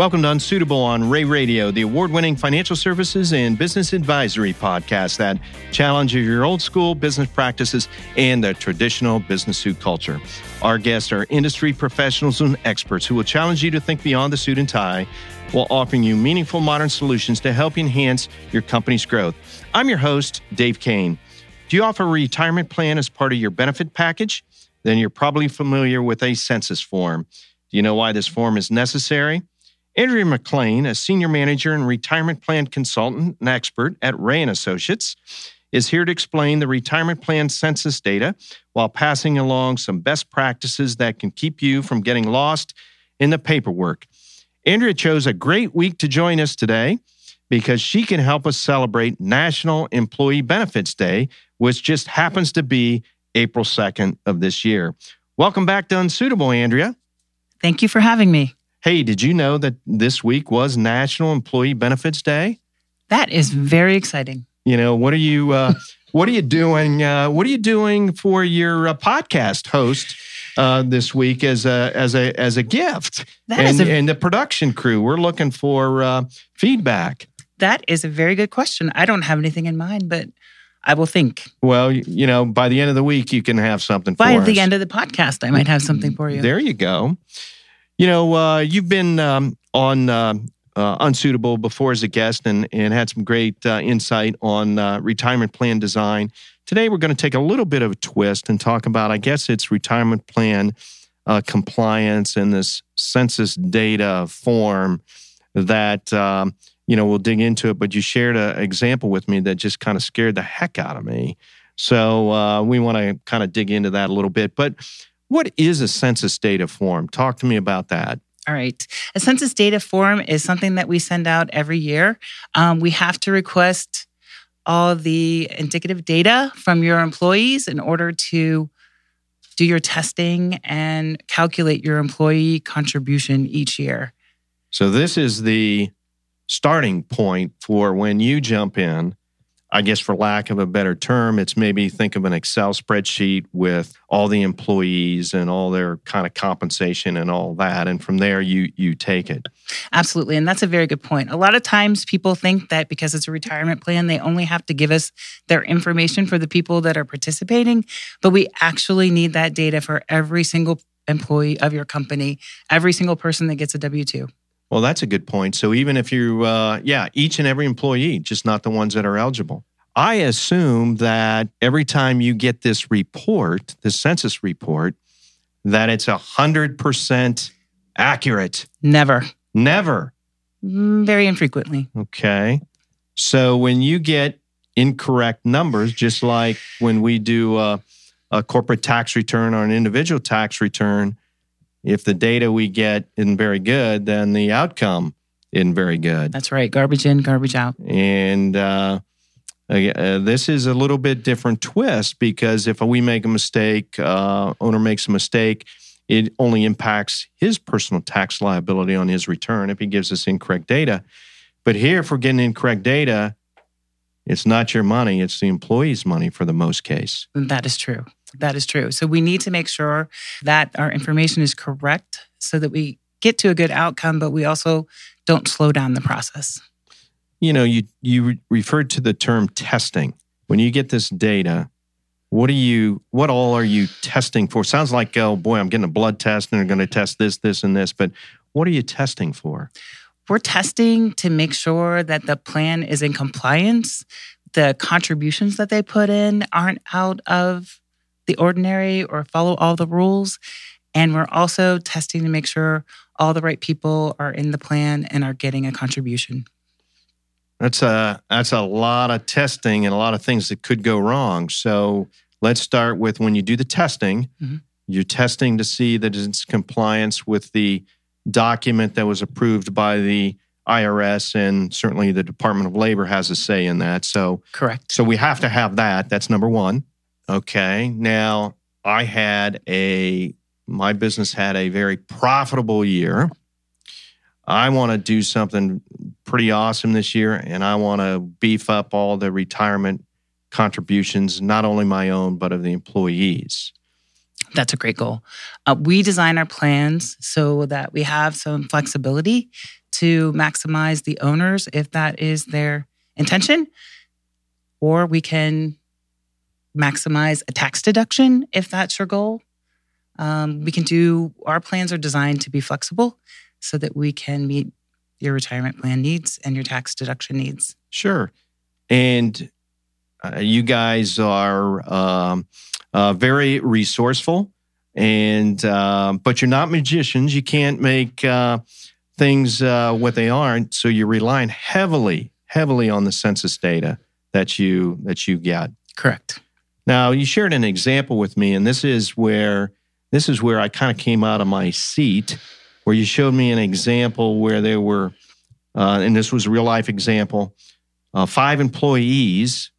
Welcome to Unsuitable on Rea Radio, the award winning financial services and business advisory podcast that challenges your old school business practices and the traditional business suit culture. Our guests are industry professionals and experts who will challenge you to think beyond the suit and tie while offering you meaningful modern solutions to help enhance your company's growth. I'm your host, Dave Kane. Do you offer a retirement plan as part of your benefit package? Then you're probably familiar with a census form. Do you know why this form is necessary? Andrea McLane, a senior manager and retirement plan consultant and expert at Rea and Associates, is here to explain the retirement plan census data while passing along some best practices that can keep you from getting lost in the paperwork. Andrea chose a great week to join us today because she can help us celebrate National Employee Benefits Day, which just happens to be April 2nd of this year. Welcome back to Unsuitable, Andrea. Thank you for having me. Hey, did you know that this week was National Employee Benefits Day? That is very exciting. You know, what are you uh, what are you doing uh, what are you doing for your uh, podcast host uh, this week as a as a as a gift? That and, is a- and the production crew, we're looking for uh, feedback. That is a very good question. I don't have anything in mind, but I will think. Well, you know, by the end of the week you can have something. By the us. end of the podcast, I might have something for you. There you go. You know, uh, you've been um, on uh, uh, Unsuitable before as a guest and, and had some great uh, insight on uh, retirement plan design. Today, we're going to take a little bit of a twist and talk about, I guess, it's retirement plan uh, compliance and this census data form that, um, you know, we'll dig into it. But you shared an example with me that just kind of scared the heck out of me. So uh, we want to kind of dig into that a little bit. But what is a census data form? Talk to me about that. All right. A census data form is something that we send out every year. Um, we have to request all the indicative data from your employees in order to do your testing and calculate your employee contribution each year. So this is the starting point for when you jump in. I guess for lack of a better term, it's maybe think of an Excel spreadsheet with all the employees and all their kind of compensation and all that. And from there you you take it. Absolutely. And that's a very good point. A lot of times people think that because it's a retirement plan, they only have to give us their information for the people that are participating. But we actually need that data for every single employee of your company, every single person that gets a W 2. Well, that's a good point. So even if you, uh, yeah, each and every employee, just not the ones that are eligible. I assume that every time you get this report, the census report, that it's a hundred percent accurate. Never. Never. Mm, Very infrequently. Okay. So when you get incorrect numbers, just like when we do a, a corporate tax return or an individual tax return, if the data we get isn't very good, then the outcome isn't very good. That's right. Garbage in, garbage out. And uh, uh, this is a little bit different twist because if we make a mistake, uh, owner makes a mistake, it only impacts his personal tax liability on his return if he gives us incorrect data. But here, if we're getting incorrect data, it's not your money; it's the employee's money for the most case. That is true. That is true. So we need to make sure that our information is correct so that we get to a good outcome, but we also don't slow down the process. You know, you you re- referred to the term testing. When you get this data, what are you? What all are you testing for? Sounds like, oh boy, I'm getting a blood test, and they're going to test this, this, and this. But what are you testing for? We're testing to make sure that the plan is in compliance. The contributions that they put in aren't out of the ordinary or follow all the rules. And we're also testing to make sure all the right people are in the plan and are getting a contribution. That's a that's a lot of testing and a lot of things that could go wrong. So let's start with when you do the testing, Mhm. you're testing to see that it's compliance with the document that was approved by the IRS and certainly the Department of Labor has a say in that. So Correct. so we have to have that. That's number one. Okay. Now I had a my business had a very profitable year. I want to do something pretty awesome this year, and I want to beef up all the retirement contributions, not only my own, but of the employees. That's a great goal. Uh, we design our plans so that we have some flexibility to maximize the owners if that is their intention, or we can maximize a tax deduction if that's your goal. Um, we can do our plans are designed to be flexible so that we can meet your retirement plan needs and your tax deduction needs. Sure. And uh, you guys are um, uh, very resourceful, and uh, but you're not magicians. You can't make uh, things uh, what they aren't. So you're relying heavily, heavily on the census data that you that you get. Correct. Now you shared an example with me, and this is where this is where I kind of came out of my seat, where you showed me an example where there were, uh, and this was a real life example, uh, five employees,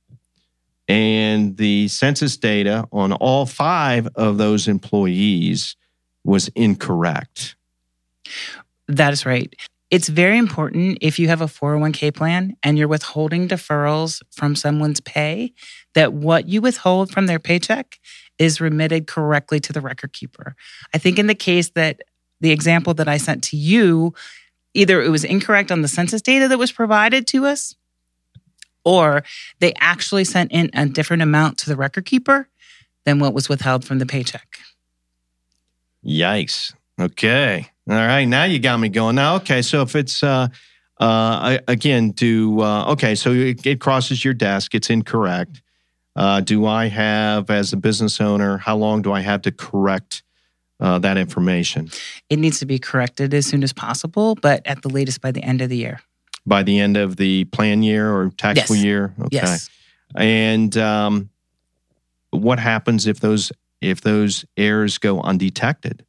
and the census data on all five of those employees was incorrect. That is right. It's very important if you have a 401k plan and you're withholding deferrals from someone's pay that what you withhold from their paycheck is remitted correctly to the record keeper. I think in the case that the example that I sent to you, either it was incorrect on the census data that was provided to us, or they actually sent in a different amount to the record keeper than what was withheld from the paycheck. Yikes. Okay. All right. Now you got me going. Now, okay. So if it's, uh, uh, again, do, uh, okay. So it, it crosses your desk, it's incorrect. Uh, do I have, as a business owner, how long do I have to correct uh, that information? It needs to be corrected as soon as possible, but at the latest by the end of the year. By the end of the plan year or taxable Yes. year? Okay. Yes. And um, what happens if those if those errors go undetected?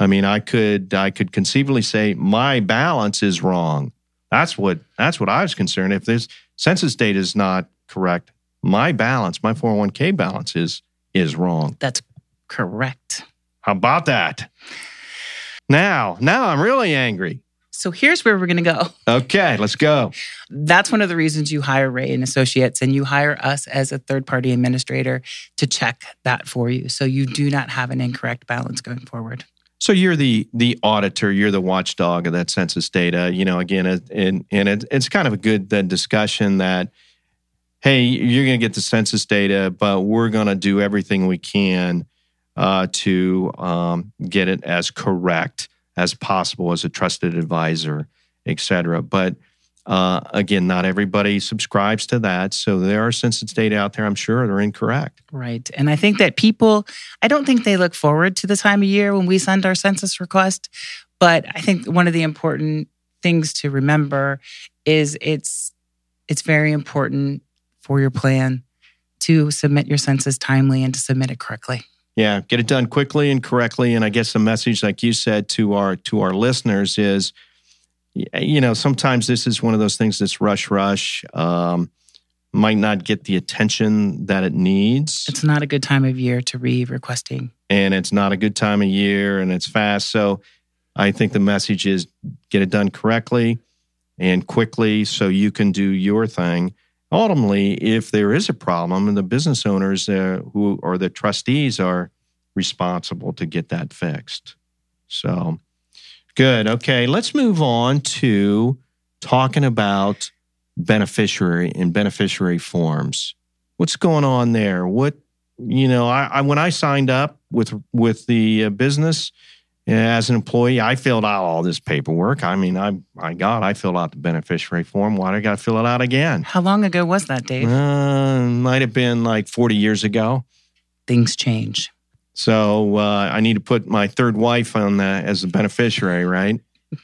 I mean, I could I could conceivably say my balance is wrong. That's what that's what I was concerned. If this census data is not correct, my balance, my 401k balance is is wrong. That's correct. How about that? Now, now I'm really angry. So here's where we're going to go. Okay, let's go. That's one of the reasons you hire Rea and Associates and you hire us as a third party administrator to check that for you so you do not have an incorrect balance going forward. So you're the the auditor, you're the watchdog of that census data. You know, again, and and it, it's kind of a good discussion that, hey, you're going to get the census data, but we're going to do everything we can uh, to um, get it as correct as possible as a trusted advisor, et cetera. But uh, again, not everybody subscribes to that, so there are census data out there. I'm sure that are incorrect. Right. And I think that people, I don't think they look forward to the time of year when we send our census request. But I think one of the important things to remember is it's it's very important for your plan to submit your census timely and to submit it correctly. Yeah, get it done quickly and correctly. And I guess the message, like you said to our to our listeners, is you know sometimes this is one of those things that's rush rush. Um, might not get the attention that it needs, It's not a good time of year to be requesting. and it's not a good time of year, and it's fast. So I think the message is get it done correctly and quickly, so you can do your thing. Ultimately, if there is a problem, and the business owners uh, who or the trustees are responsible to get that fixed. So good. Okay, let's move on to talking about beneficiary and beneficiary forms. What's going on there? What you know, I, I when I signed up with with the uh, business as an employee, I filled out all this paperwork. I mean, I my God, I filled out the beneficiary form. Why do I got to fill it out again? How long ago was that, Dave? Uh, might have been like forty years ago. Things change. So uh, I need to put my third wife on the, as the beneficiary, right?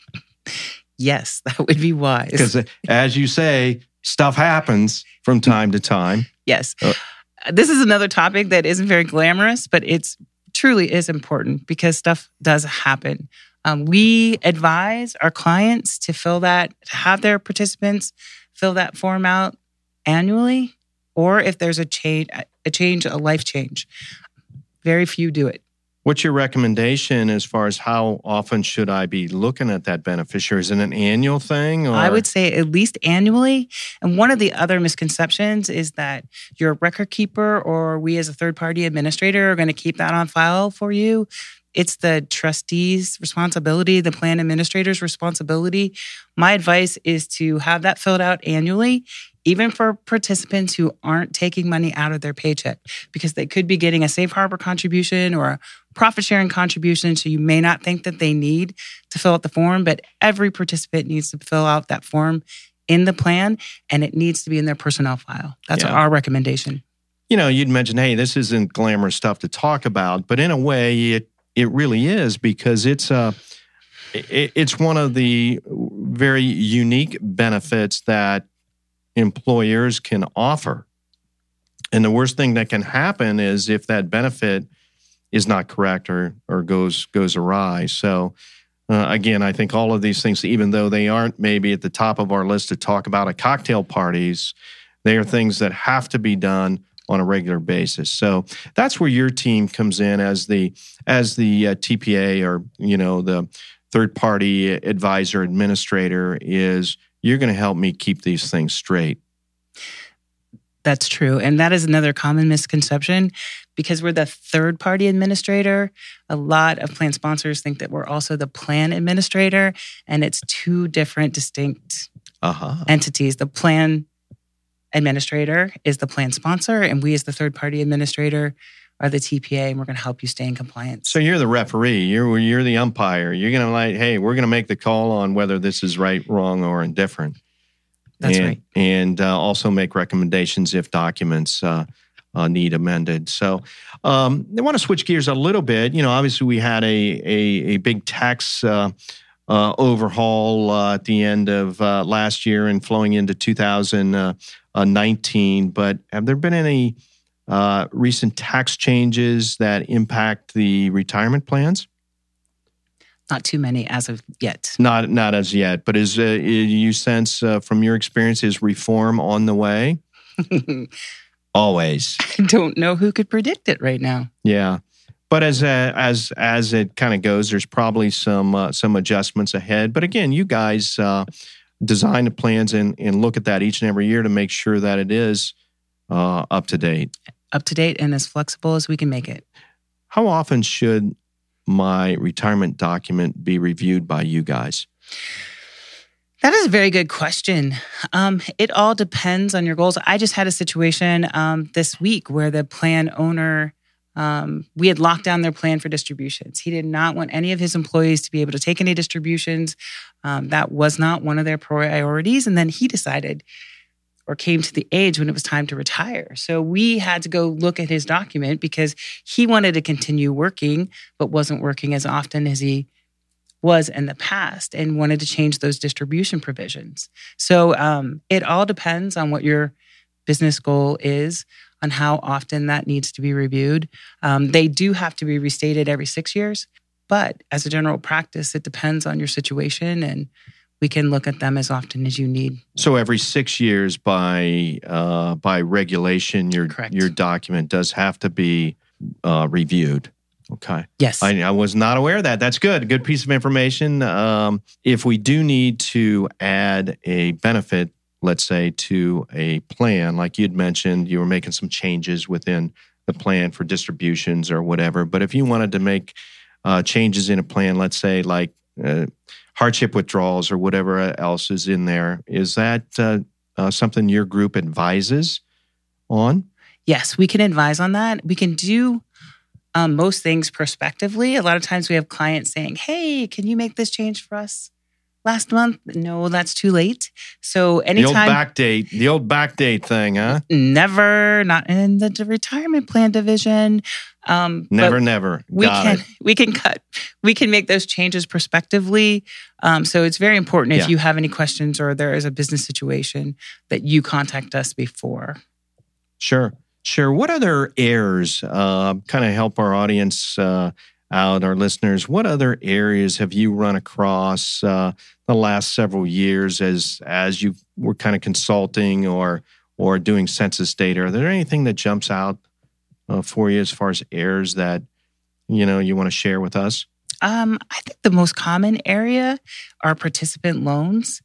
Yes, that would be wise. Because as you say, stuff happens from time to time. Yes. Uh, this is another topic that isn't very glamorous, but it's truly is important because stuff does happen. Um, we advise our clients to fill that, to have their participants fill that form out annually, or if there's a change, a change, a life change. Very few do it. What's your recommendation as far as how often should I be looking at that beneficiary? Is it an annual thing? Or? I would say at least annually. And one of the other misconceptions is that your record keeper or we as a third party administrator are going to keep that on file for you. It's the trustee's responsibility, the plan administrator's responsibility. My advice is to have that filled out annually even for participants who aren't taking money out of their paycheck, because they could be getting a safe harbor contribution or a profit sharing contribution. So you may not think that they need to fill out the form, but every participant needs to fill out that form in the plan and it needs to be in their personnel file. That's yeah. our recommendation. You know, you'd mention, hey, this isn't glamorous stuff to talk about, but in a way, it it really is because it's a uh, it's one of the very unique benefits that employers can offer. And the worst thing that can happen is if that benefit is not correct or or goes goes awry. So uh, again, I think all of these things, even though they aren't maybe at the top of our list to talk about at cocktail parties, they are things that have to be done on a regular basis. So that's where your team comes in as the as the uh, TPA or you know the third party advisor administrator is you're going to help me keep these things straight. That's true. And that is another common misconception because we're the third party administrator. A lot of plan sponsors think that we're also the plan administrator, and it's two different distinct uh-huh. entities. The plan administrator is the plan sponsor, and we, as the third party administrator, are the TPA, and we're going to help you stay in compliance. So you're the referee. You're you're the umpire. You're going to like, hey, we're going to make the call on whether this is right, wrong, or indifferent. That's and, right. And uh, also make recommendations if documents uh, uh, need amended. So um, I want to switch gears a little bit. You know, obviously we had a a, a big tax. Uh, uh, overhaul uh, at the end of last year and flowing into 2019. But have there been any uh, recent tax changes that impact the retirement plans? Not too many as of yet. Not not as yet, but is uh, you sense uh, from your experience is reform on the way? Always. I don't know who could predict it right now. Yeah, but as uh, as as it kind of goes, there's probably some uh, some adjustments ahead. But again, you guys uh, design the plans and and look at that each and every year to make sure that it is uh, up to date up to date and as flexible as we can make it. How often should my retirement document be reviewed by you guys? That is a very good question. Um, it all depends on your goals. I just had a situation um, this week where the plan owner, um, we had locked down their plan for distributions. He did not want any of his employees to be able to take any distributions. Um, that was not one of their priorities. And then he decided or came to the age when it was time to retire. So we had to go look at his document because he wanted to continue working, but wasn't working as often as he was in the past and wanted to change those distribution provisions. So um, it all depends on what your business goal is, on how often that needs to be reviewed. Um, they do have to be restated every six years, but as a general practice, it depends on your situation and we can look at them as often as you need. So every six years, by uh, by regulation, your Correct. your document does have to be uh, reviewed. Okay. Yes. I, I, was not aware of that. That's good. Good piece of information. Um, if we do need to add a benefit, let's say to a plan, like you'd mentioned, you were making some changes within the plan for distributions or whatever. But if you wanted to make uh, changes in a plan, let's say like uh, hardship withdrawals or whatever else is in there. Is that uh, uh, something your group advises on? Yes, we can advise on that. We can do um, most things prospectively. A lot of times we have clients saying, Hey, can you make this change for us? Last month. No, that's too late. So anytime the old back date, the old back date thing, huh? Never, not in the retirement plan division. Um, never, never. We Got can it. we can cut we can make those changes prospectively. Um, so it's very important if yeah. you have any questions or there is a business situation that you contact us before. Sure, sure. What other errors uh, kind of help our audience? Uh, out, our listeners, what other areas have you run across uh, the last several years as as you were kind of consulting or or doing census data? Are there anything that jumps out uh, for you as far as errors that you know you want to share with us? Um, I think the most common area are participant loans.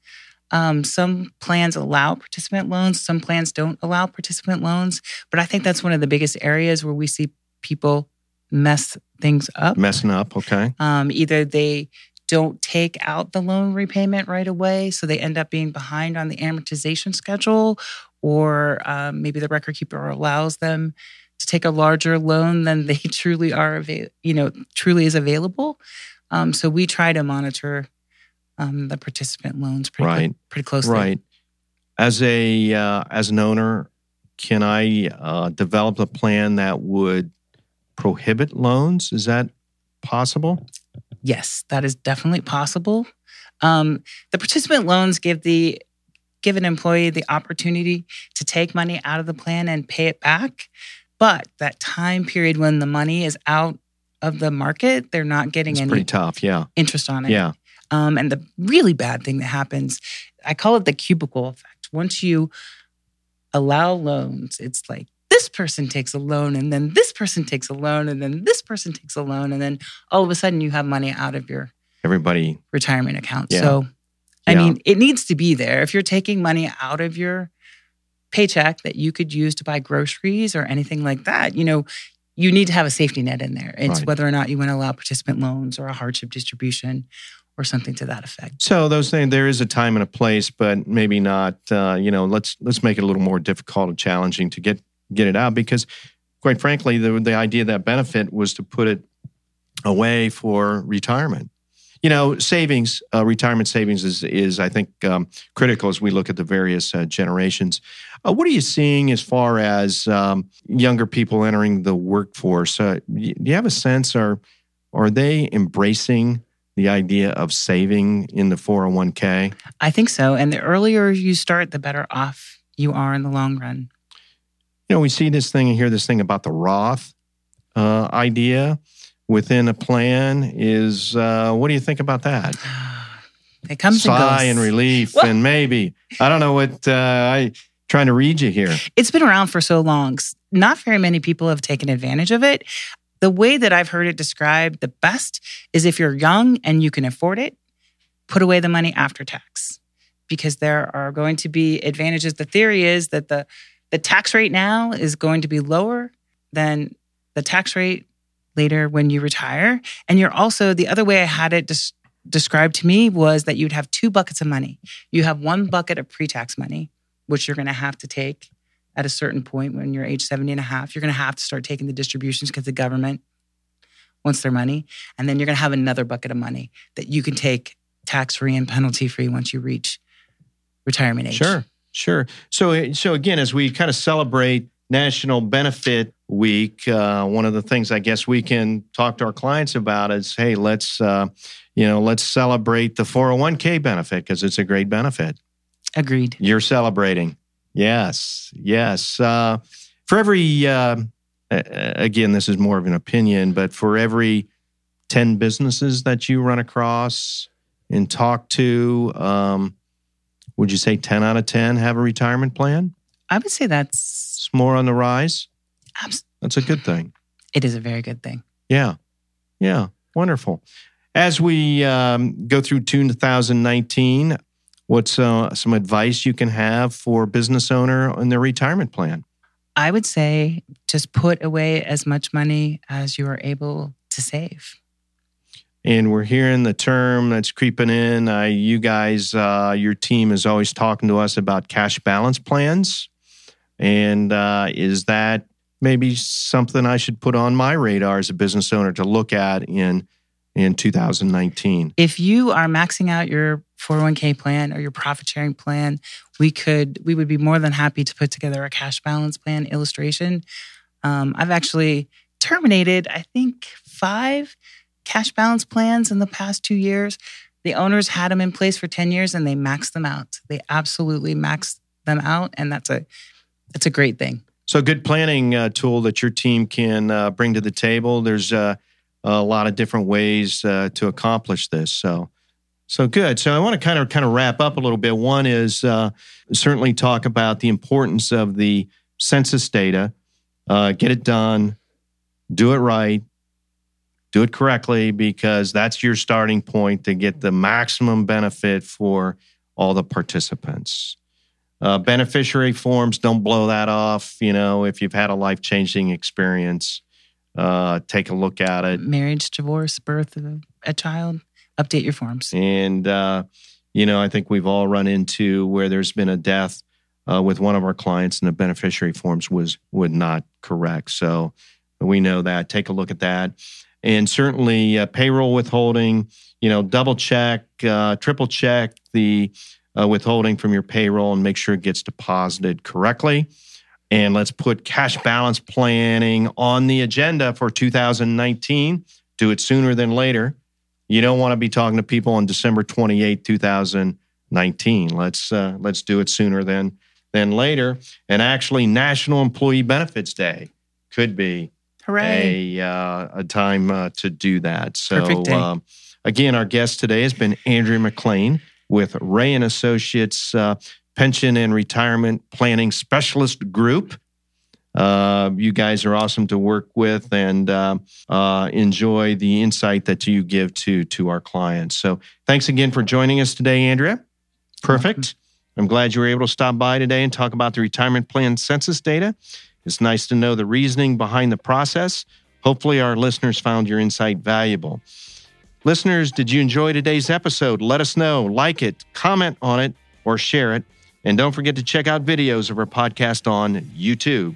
Um, some plans allow participant loans, some plans don't allow participant loans. But I think that's one of the biggest areas where we see people mess things up. Messing up, okay. Um, either they don't take out the loan repayment right away, so they end up being behind on the amortization schedule, or um, maybe the record keeper allows them to take a larger loan than they truly are, avail- you know, truly is available. Um, so we try to monitor um, the participant loans pretty Right. pretty closely. Right. As a uh, as an owner, can I uh, develop a plan that would prohibit loans? Is that possible? Yes, that is definitely possible. Um, the participant loans give the give an employee the opportunity to take money out of the plan and pay it back, but that time period when the money is out of the market, they're not getting It's any pretty tough. Yeah. interest on it. Yeah. Um, and the really bad thing that happens, I call it the cubicle effect. Once you allow loans, it's like this person takes a loan, and then this person takes a loan, and then this person takes a loan, and then all of a sudden you have money out of your Everybody. retirement account. Yeah. So, I Yeah. mean, it needs to be there. If you're taking money out of your paycheck that you could use to buy groceries or anything like that, you know, you need to have a safety net in there. It's Right. whether or not you want to allow participant loans or a hardship distribution or something to that effect. So those things, there is a time and a place, but maybe not. Uh, you know, let's let's make it a little more difficult and challenging to get get it out because, quite frankly, the the idea of that benefit was to put it away for retirement. You know, savings, uh, retirement savings is is I think um, critical as we look at the various uh, generations. Uh, what are you seeing as far as um, younger people entering the workforce? Uh, do you have a sense, or are they embracing the idea of saving in the 401k? I think so. And the earlier you start, the better off you are in the long run. You know, we see this thing and hear this thing about the Roth uh, idea within a plan. Is uh, what do you think about that? It comes and goes. and relief, Well- and maybe I don't know what uh, I trying to read you here. it's been around for so long. Not very many people have taken advantage of it. The way that I've heard it described the best is if you're young and you can afford it, put away the money after tax because there are going to be advantages. The theory is that the the tax rate now is going to be lower than the tax rate later when you retire. And you're also the other way I had it des- described to me was that you'd have two buckets of money. You have one bucket of pre-tax money, which you're going to have to take at a certain point when you're age 70 and a half. You're going to have to start taking the distributions because the government wants their money. And then you're going to have another bucket of money that you can take tax free and penalty free once you reach retirement age. Sure, sure. So, so again, as we kind of celebrate National Benefit Week, uh, one of the things I guess we can talk to our clients about is, hey, let's uh, you know, let's celebrate the 401k benefit because it's a great benefit. Agreed. You're celebrating, yes, yes. Uh, for every, uh, again, this is more of an opinion, but for every ten businesses that you run across and talk to, um, would you say ten out of ten have a retirement plan? I would say that's It's more on the rise. abs- That's a good thing. it is a very good thing. Yeah. Yeah. Wonderful. As we um, go through 2019, what's uh, some advice you can have for business owner in their retirement plan? I would say just put away as much money as you are able to save. And we're hearing the term that's creeping in. Uh, you guys, uh, your team is always talking to us about cash balance plans. And uh, is that maybe something I should put on my radar as a business owner to look at in in 2019? If you are maxing out your 401k plan or your profit sharing plan, we could we would be more than happy to put together a cash balance plan illustration. Um, I've actually terminated, I think, five cash balance plans in the past two years. The owners had them in place for 10 years and they maxed them out. They absolutely maxed them out. And that's a that's a great thing. So, good planning uh, tool that your team can uh, bring to the table. There's uh, a lot of different ways uh, to accomplish this. So, so good. So, I want to kind of kind of wrap up a little bit. One is uh, certainly talk about the importance of the census data. Uh, get it done, do it right, do it correctly because that's your starting point to get the maximum benefit for all the participants. Uh, beneficiary forms, don't blow that off. You know, if you've had a life changing experience, uh, take a look at it. Marriage, divorce, birth of a child, update your forms. And, uh, you know, I think we've all run into where there's been a death uh, with one of our clients and the beneficiary forms was was not correct. So we know that. Take a look at that. And certainly uh, payroll withholding, you know, double check, uh, triple check the uh, withholding from your payroll and make sure it gets deposited correctly. And let's put cash balance planning on the agenda for 2019. Do it sooner than later. You don't want to be talking to people on December 28, 2019. Let's uh, let's do it sooner than than later. And actually, National Employee Benefits Day could be Hooray. a uh, a time uh, to do that. So um, again, our guest today has been Andrea McLane with Rea and Associates uh, Pension and Retirement Planning Specialist Group. Uh, you guys are awesome to work with and uh, uh, enjoy the insight that you give to to our clients. So thanks again for joining us today, Andrea. Perfect. I'm glad you were able to stop by today and talk about the retirement plan census data. It's nice to know the reasoning behind the process. Hopefully, our listeners found your insight valuable. Listeners, did you enjoy today's episode? Let us know, like it, comment on it, or share it. And don't forget to check out videos of our podcast on YouTube.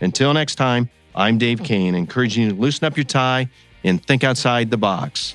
Until next time, I'm Dave Kane, encouraging you to loosen up your tie and think outside the box.